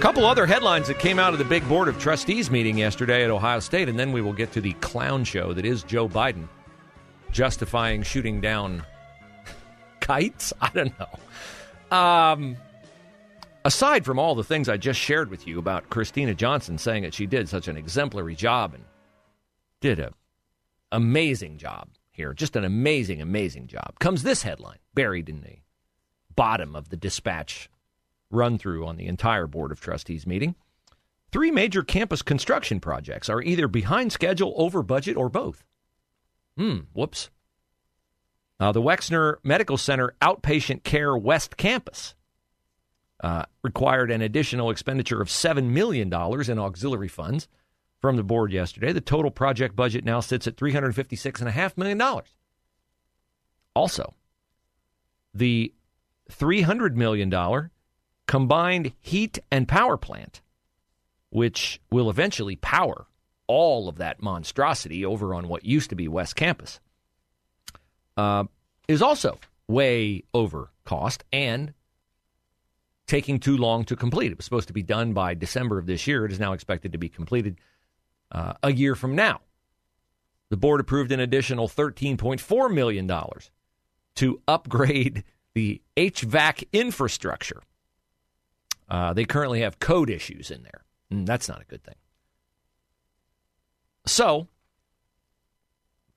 Couple other headlines that came out of the big Board of Trustees meeting yesterday at Ohio State, and then we will get to the clown show that is Joe Biden justifying shooting down kites. I don't know. Um, aside from all the things I just shared with you about Kristina Johnson saying that she did such an exemplary job and did a amazing job here, just an amazing, amazing job, comes this headline buried in the bottom of the dispatch run through on the entire Board of Trustees meeting. Three major campus construction projects are either behind schedule, over budget, or both. Hmm, whoops. Uh, the Wexner Medical Center Outpatient Care West Campus uh, required an additional expenditure of $7 million in auxiliary funds from the board yesterday. The total project budget now sits at $356.5 million. Also, the $300 million combined heat and power plant, which will eventually power all of that monstrosity over on what used to be West Campus, uh, is also way over cost and taking too long to complete. It was supposed to be done by December of this year. It is now expected to be completed uh, a year from now. The board approved an additional $13.4 million to upgrade the HVAC infrastructure. Uh, they currently have code issues in there. And that's not a good thing. So,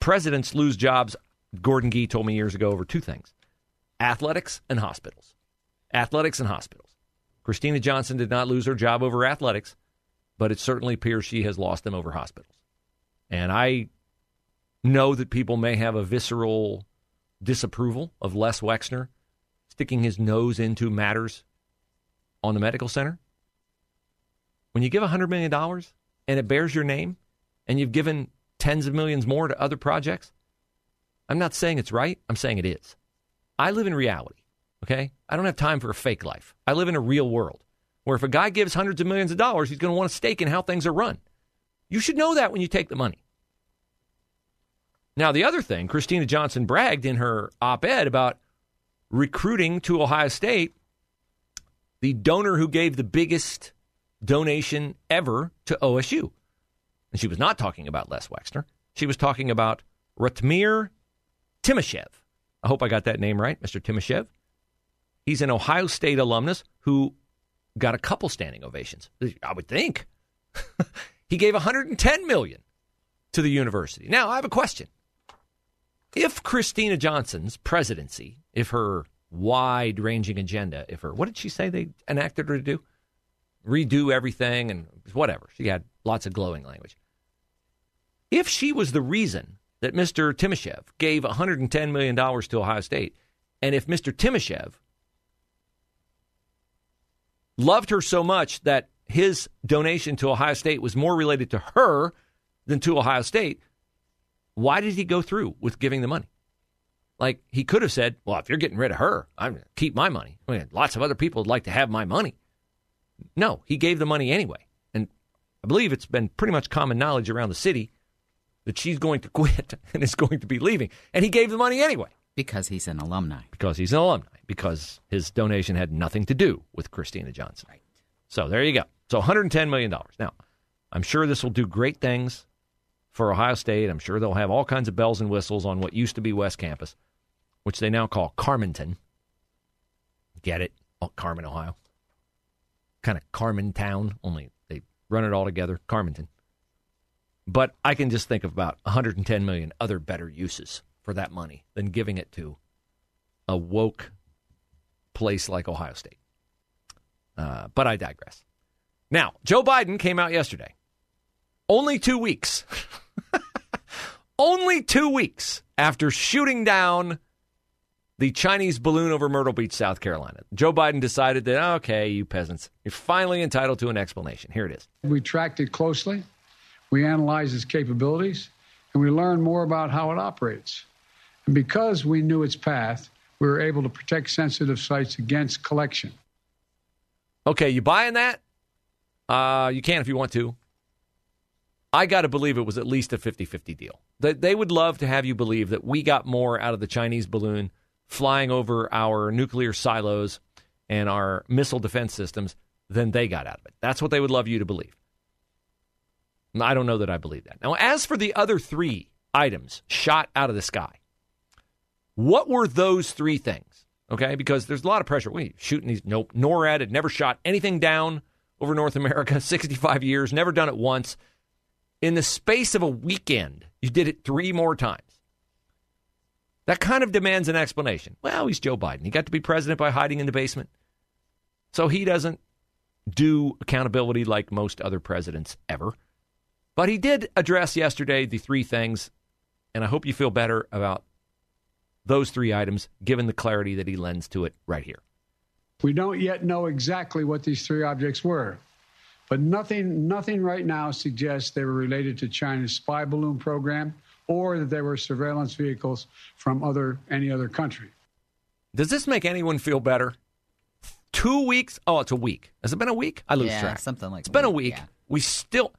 presidents lose jobs, Gordon Gee told me years ago, over two things athletics and hospitals. Athletics and hospitals. Kristina Johnson did not lose her job over athletics, but it certainly appears she has lost them over hospitals. And I know that people may have a visceral disapproval of Les Wexner sticking his nose into matters on the medical center. When you give $100 million and it bears your name and you've given tens of millions more to other projects, I'm not saying it's right. I'm saying it is. I live in reality. Okay? I don't have time for a fake life. I live in a real world where if a guy gives hundreds of millions of dollars, he's going to want a stake in how things are run. You should know that when you take the money. Now, the other thing, Kristina Johnson bragged in her op ed about recruiting to Ohio State the donor who gave the biggest donation ever to OSU. And she was not talking about Les Wexner. She was talking about Ratmir Timashev. I hope I got that name right, Mr. Timashev. He's an Ohio State alumnus who got a couple standing ovations. I would think. he gave 110 million to the university. Now, I have a question. If Kristina Johnson's presidency, if her wide-ranging agenda, if her what did she say they enacted her to do? Redo everything and whatever. She had lots of glowing language. If she was the reason that Mr. Timashev gave $110 million to Ohio State, and if Mr. Timashev loved her so much that his donation to Ohio State was more related to her than to Ohio State, why did he go through with giving the money? Like he could have said, "Well, if you're getting rid of her, I'm going to keep my money." I mean, lots of other people would like to have my money. No, he gave the money anyway, and I believe it's been pretty much common knowledge around the city that she's going to quit and is going to be leaving, and he gave the money anyway because he's an alumni. Because he's an alumni because his donation had nothing to do with Kristina Johnson. Right. So there you go. So $110 million. Now, I'm sure this will do great things for Ohio State. I'm sure they'll have all kinds of bells and whistles on what used to be West Campus, which they now call Carmenton. Get it? Oh, Carmen, Ohio. Kind of Carmen Town, only they run it all together. Carmenton. But I can just think of about 110 million other better uses for that money than giving it to a woke place like Ohio State. Uh, but I digress. Now, Joe Biden came out yesterday. Only two weeks. Only two weeks after shooting down the Chinese balloon over Myrtle Beach, South Carolina. Joe Biden decided that, okay, you peasants, you're finally entitled to an explanation. Here it is. We tracked it closely, we analyzed its capabilities, and we learned more about how it operates. And because we knew its path, we were able to protect sensitive sites against collection. Okay, you buying that? Uh, you can if you want to. I got to believe it was at least a 50 50 deal. They, they would love to have you believe that we got more out of the Chinese balloon flying over our nuclear silos and our missile defense systems than they got out of it. That's what they would love you to believe. I don't know that I believe that. Now, as for the other three items shot out of the sky, what were those three things? Okay, because there's a lot of pressure. Wait, shooting these? Nope. NORAD had never shot anything down over North America, 65 years, never done it once. In the space of a weekend, you did it three more times. That kind of demands an explanation. Well, he's Joe Biden. He got to be president by hiding in the basement. So he doesn't do accountability like most other presidents ever. But he did address yesterday the three things, and I hope you feel better about those three items given the clarity that he lends to it right here. We don't yet know exactly what these three objects were, but nothing, nothing right now suggests they were related to China's spy balloon program or that they were surveillance vehicles from other any other country. Does this make anyone feel better? Two weeks? Oh, it's a week. Has it been a week? I lose yeah, track. Something like It's been a week. Yeah. We still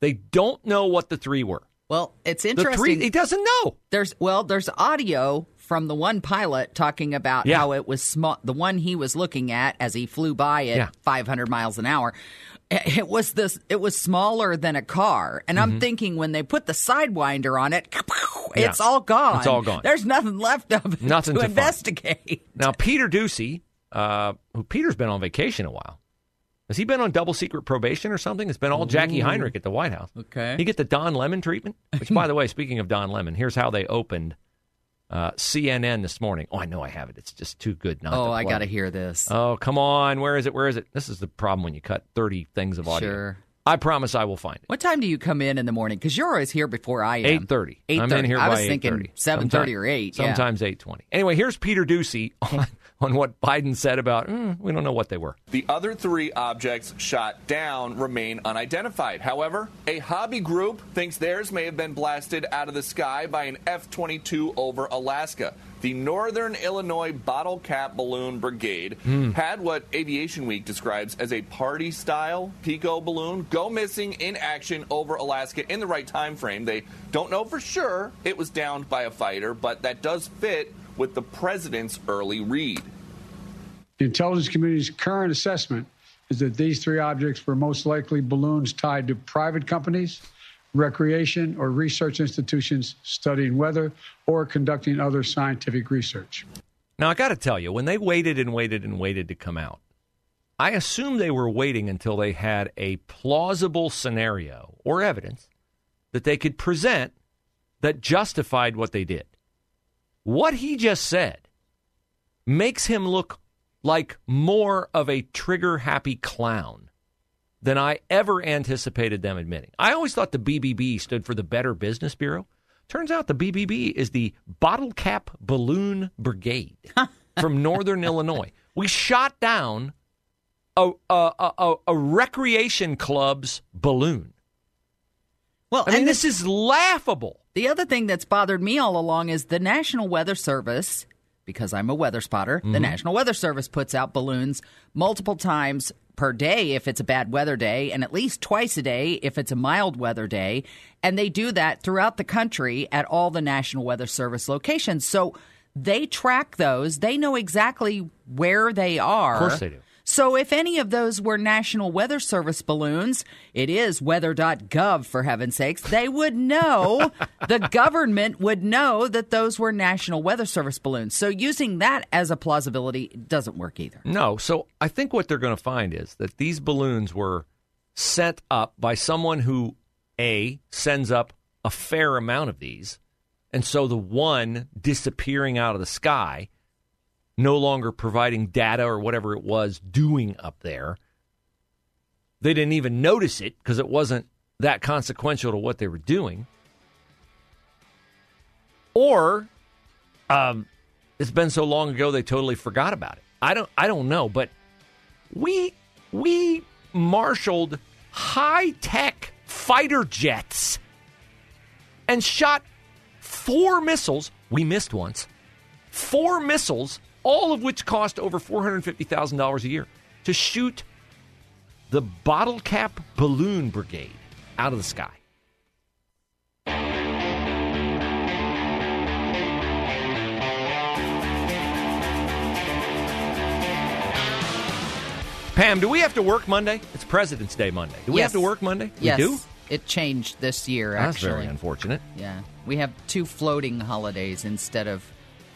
they don't know what the three were. Well, it's The interesting. three he doesn't know. There's well, there's audio from the one pilot talking about Yeah. how it was small. The one he was looking at as he flew by at Yeah. 500 miles an hour. It was this. It was smaller than a car, and I'm thinking when they put the sidewinder on it, it's Mm-hmm. Yeah. all gone. It's all gone. There's nothing left of it Nothing to, to find. investigate. Now Peter Doocy, uh, who Peter's been on vacation a while. Has he been on double secret probation or something? It's been all Jacqui Heinrich at the White House. Okay. He get the Don Lemon treatment. Which, by the way, speaking of Don Lemon, here's how they opened uh, CNN this morning. Oh, I know I have it. It's just too good not. Oh, I got to hear this. Oh, come on. Where is it? Where is it? This is the problem when you cut 30 things of audio. Sure. I promise I will find it. What time do you come in in the morning? Because you're always here before I am. 8.30. Eight I'm thirty. in here I by was thinking 8:30. seven thirty or eight. yeah. Sometimes 8.20. Anyway, here's Peter Doocy on, on what Biden said about, mm, we don't know what they were. The other three objects shot down remain unidentified. However, a hobby group thinks theirs may have been blasted out of the sky by an F 22 over Alaska. The Northern Illinois Bottle Cap Balloon Brigade had what Aviation Week describes as a party style Pico balloon go missing in action over Alaska in the right time frame. They don't know for sure it was downed by a fighter, but that does fit with the president's early read. The intelligence community's current assessment is that these three objects were most likely balloons tied to private companies, recreation, or research institutions studying weather or conducting other scientific research. Now, I got to tell you, when they waited and waited and waited to come out, I assume they were waiting until they had a plausible scenario or evidence that they could present that justified what they did. What he just said makes him look like more of a trigger happy clown than I ever anticipated them admitting. I always thought the BBB stood for the Better Business Bureau. Turns out the BBB is the Bottle Cap Balloon Brigade from Northern Illinois. We shot down a, a, a, a- a recreation club's balloon. Well, I mean, and this is laughable. The other thing that's bothered me all along is the National Weather Service, because I'm a weather spotter, the Mm-hmm. National Weather Service puts out balloons multiple times per day if it's a bad weather day, and at least twice a day if it's a mild weather day. And they do that throughout the country at all the National Weather Service locations. So they track those, they know exactly where they are. Of course they do. So if any of those were National Weather Service balloons, it is weather.gov for heaven's sakes, they would know, the government would know that those were National Weather Service balloons. So using that as a plausibility doesn't work either. No. So I think what they're going to find is that these balloons were sent up by someone who, A, sends up a fair amount of these. And so the one disappearing out of the sky, no longer providing data or whatever it was doing up there, they didn't even notice it because it wasn't that consequential to what they were doing. Or um, it's been so long ago they totally forgot about it. I don't I don't know, but we we marshaled high tech fighter jets and shot four missiles. We missed once. Four missiles, all of which cost over four hundred fifty thousand dollars a year, to shoot the bottle cap balloon brigade out of the sky. Pam, do we have to work Monday? It's President's Day Monday. Do we Yes. have to work Monday? yes, We do? it changed this year. That's Actually, very unfortunate. yeah, we have two floating holidays instead of.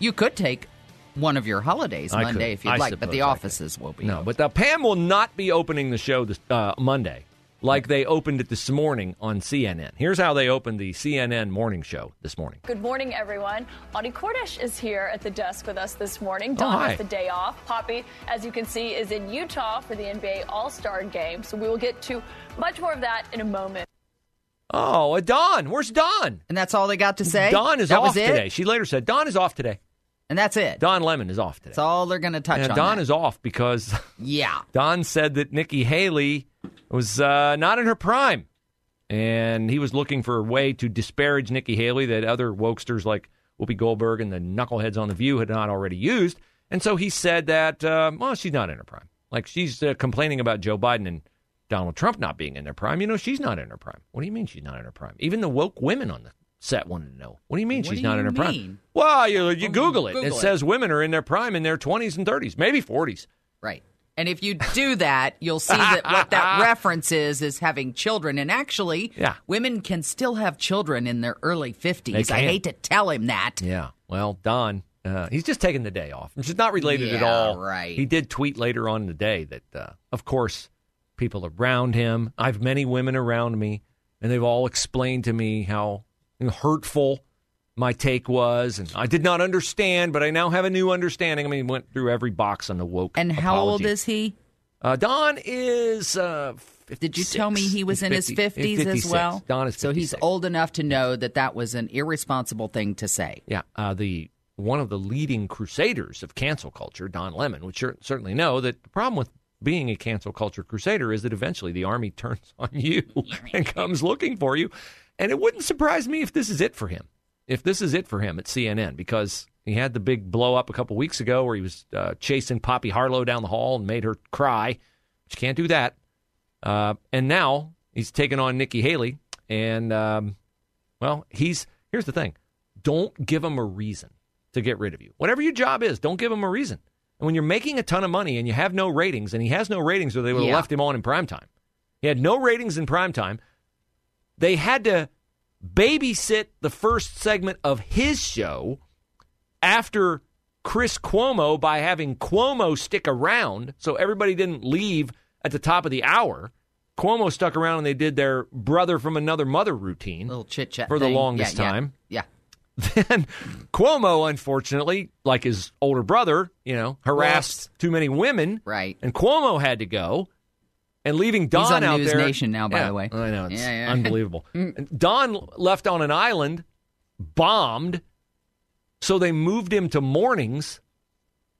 You could take one of your holidays I Monday could. if you'd I like, but the offices will be. No, open. but the, Pam will not be opening the show this uh, Monday like they opened it this morning on CNN. Here's how they opened the CNN morning show this morning. Good morning, everyone. Audie Cornish is here at the desk with us this morning. Oh, Don hi. has the day off. Poppy, as you can see, is in Utah for the NBA All Star game. So we will get to much more of that in a moment. Oh, a Dawn. Where's Don? and that's all they got to say. Dawn is that off was it? today. She later said Don is off today. And that's it. Don Lemon is off today. That's all they're going to touch and on. Dawn that. is off because yeah. Don said that Nikki Haley was uh, not in her prime. And he was looking for a way to disparage Nikki Haley that other wokesters like Whoopi Goldberg and the knuckleheads on The View had not already used. And so he said that, uh, well, she's not in her prime. Like she's uh, complaining about Joe Biden and Donald Trump not being in their prime. You know, she's not in her prime. What do you mean she's not in her prime? Even the woke women on the set wanted to know. What do you mean What she's not in her prime? Well, you, you Google it. Google it it. says women are in their prime in their 20s and 30s, maybe 40s. Right. And if you do that, you'll see that what that reference is is having children. And actually, Yeah. women can still have children in their early 50s. I hate to tell him that. Yeah. Well, Don, uh, he's just taking the day off. Which is not related at all. right. He did tweet later on in the day that, uh, of course, people around him, I have many women around me, and they've all explained to me how hurtful my take was. And I did not understand, but I now have a new understanding. I mean, he went through every box on the woke. And how old is he? Uh, Don is. Uh, Did you tell me he was He's in his 50s as well? Don is so he's old enough to know that that was an irresponsible thing to say. Yeah, uh, the one of the leading crusaders of cancel culture, Don Lemon, would cer- certainly know that the problem with being a cancel culture crusader is that eventually the army turns on you and comes looking for you. And it wouldn't surprise me if this is it for him. If this is it for him at CNN, because he had the big blow up a couple weeks ago where he was uh, chasing Poppy Harlow down the hall and made her cry. She can't do that. Uh, and now he's taking on Nikki Haley, and um, well, he's here's the thing: don't give him a reason to get rid of you. Whatever your job is, don't give him a reason. And when you're making a ton of money and you have no ratings, and he has no ratings, or they would have Yeah. left him on in prime time. He had no ratings in prime time. They had to babysit the first segment of his show after Chris Cuomo by having Cuomo stick around so everybody didn't leave at the top of the hour. Cuomo stuck around and they did their brother from another mother routine. little chit chat For the longest yeah, yeah, time. Yeah. Then Cuomo, unfortunately, like his older brother, you know, harassed too many women. Right. And Cuomo had to go. And leaving Don He's on out News there. Nation now, by Yeah, the way. I know. It's Yeah, yeah. unbelievable. Don left on an island, bombed. So they moved him to mornings,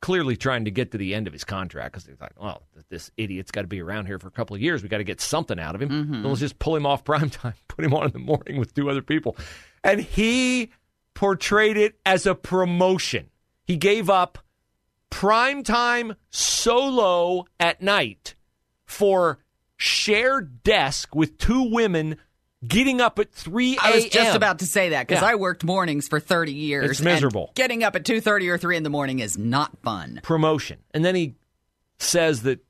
clearly trying to get to the end of his contract because they're like, well, this idiot's got to be around here for a couple of years. We got to get something out of him. Mm-hmm. So let's just pull him off prime time, put him on in the morning with two other people. And he portrayed it as a promotion. He gave up prime time solo at night for shared desk with two women getting up at 3 a.m. I was just about to say that because Yeah. I worked mornings for 30 years. It's and miserable. getting up at 2.30 or 3 in the morning is not fun. promotion. And then he says that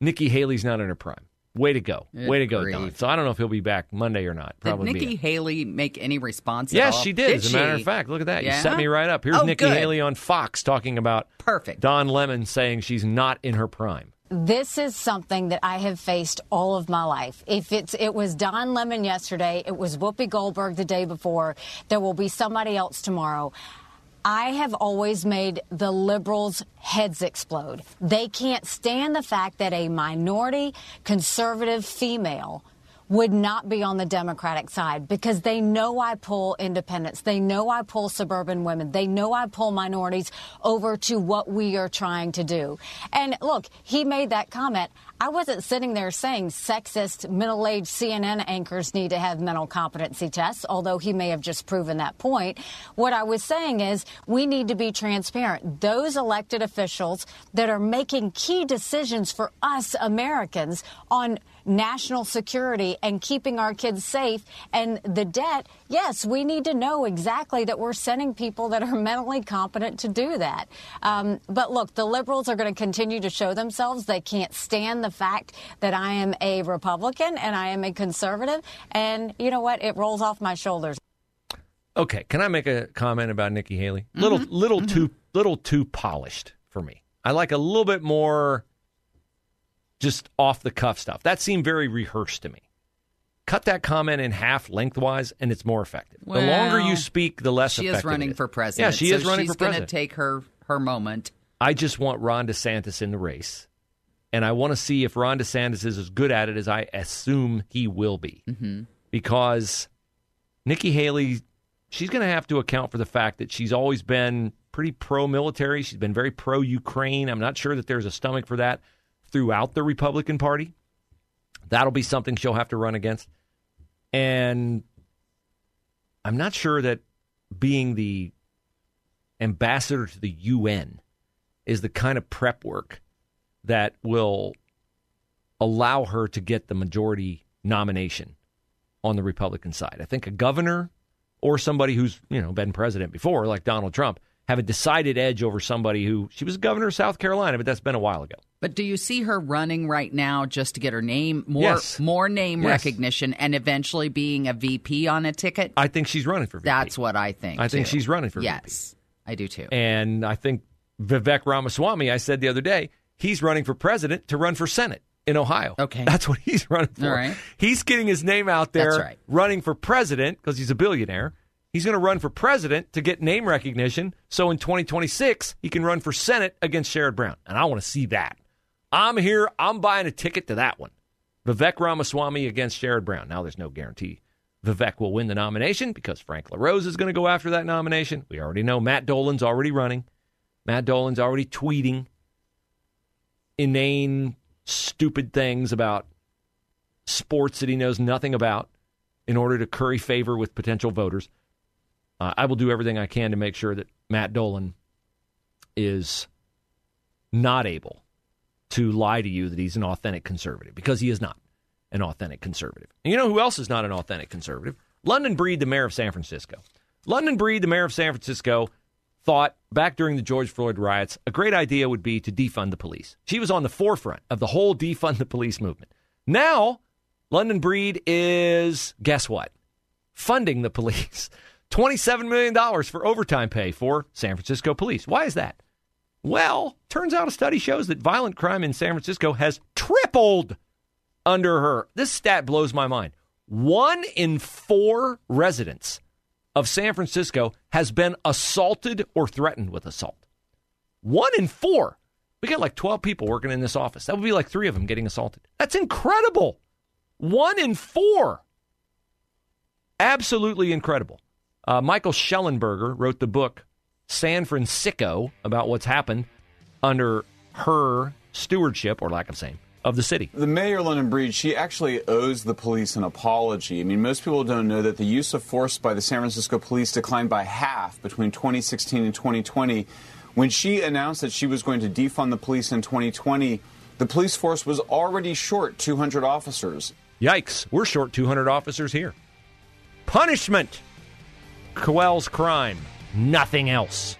Nikki Haley's not in her prime. Way to go. Way to go. Don. So I don't know if he'll be back Monday or not. Did Probably Nikki be. Haley make any response at Yes, she did. As a matter she? of fact, look at that. You set me right up. Here's Oh, Nikki good. Haley on Fox talking about Perfect. Don Lemon saying she's not in her prime. This is something that I have faced all of my life. If it's it was Don Lemon yesterday, it was Whoopi Goldberg the day before, there will be somebody else tomorrow. I have always made the liberals' heads explode. They can't stand the fact that a minority conservative female would not be on the Democratic side because they know I pull independents. They know I pull suburban women. They know I pull minorities over to what we are trying to do. And look, he made that comment. I wasn't sitting there saying sexist middle aged CNN anchors need to have mental competency tests, although he may have just proven that point. What I was saying is we need to be transparent. Those elected officials that are making key decisions for us Americans on national security and keeping our kids safe. And the debt, yes, we need to know exactly that we're sending people that are mentally competent to do that. Um, but look, the liberals are going to continue to show themselves. They can't stand the fact that I am a Republican and I am a conservative. And you know what? It rolls off my shoulders. Okay, can I make a comment about Nikki Haley? Little, little too, little too polished for me. I like a little bit more just off the cuff stuff. That seemed very rehearsed to me. Cut that comment in half lengthwise, and it's more effective. the longer you speak, the less She effective is running for president. Yeah, she so is running for president. She's going to take her her moment. I just want Ron DeSantis in the race, and I want to see if Ron DeSantis is as good at it as I assume he will be. Mm-hmm. Because Nikki Haley, she's going to have to account for the fact that she's always been pretty pro-military. She's been very pro-Ukraine. I'm not sure that there's a stomach for that throughout the Republican Party. That'll be something she'll have to run against, and I'm not sure that being the ambassador to the UN is the kind of prep work that will allow her to get the majority nomination on the Republican side. I think a governor or somebody who's, you know, been president before like Donald Trump have a decided edge over somebody who she was governor of South Carolina, but that's been a while ago. But do you see her running right now just to get her name more Yes. more name Yes. recognition and eventually being a VP on a ticket? I think she's running for VP. That's what I think. I think she's running for VP. Yes, I do too. And I think Vivek Ramaswamy, I said the other day, he's running for president to run for Senate in Ohio. Okay. That's what he's running for. All right. He's getting his name out there right. running for president because he's a billionaire. He's going to run for president to get name recognition. So in 2026, he can run for Senate against Sherrod Brown. And I want to see that. I'm here. I'm buying a ticket to that one. Vivek Ramaswamy against Sherrod Brown. Now, there's no guarantee Vivek will win the nomination because Frank LaRose is going to go after that nomination. We already know Matt Dolan's already running. Matt Dolan's already tweeting inane, stupid things about sports that he knows nothing about in order to curry favor with potential voters. Uh, I will do everything I can to make sure that Matt Dolan is not able to lie to you that he's an authentic conservative because he is not an authentic conservative. And you know who else is not an authentic conservative? London Breed, the mayor of San Francisco. London Breed, the mayor of San Francisco, thought back during the George Floyd riots a great idea would be to defund the police. She was on the forefront of the whole defund the police movement. Now, London Breed is, guess what? Funding the police. $27 million for overtime pay for San Francisco police. Why is that? Well, turns out a study shows that violent crime in San Francisco has tripled under her. This stat blows my mind. One in four residents of San Francisco has been assaulted or threatened with assault. One in four. We got like 12 people working in this office. That would be like three of them getting assaulted. That's incredible. One in four. Absolutely incredible. Uh, Michael Shellenberger wrote the book San Fransicko about what's happened under her stewardship, or lack of same, of the city. The mayor, London Breed, she actually owes the police an apology. I mean, most people don't know that the use of force by the San Francisco police declined by half between 2016 and 2020. When she announced that she was going to defund the police in 2020, the police force was already short 200 officers. Yikes, we're short 200 officers here. Punishment quells crime, nothing else.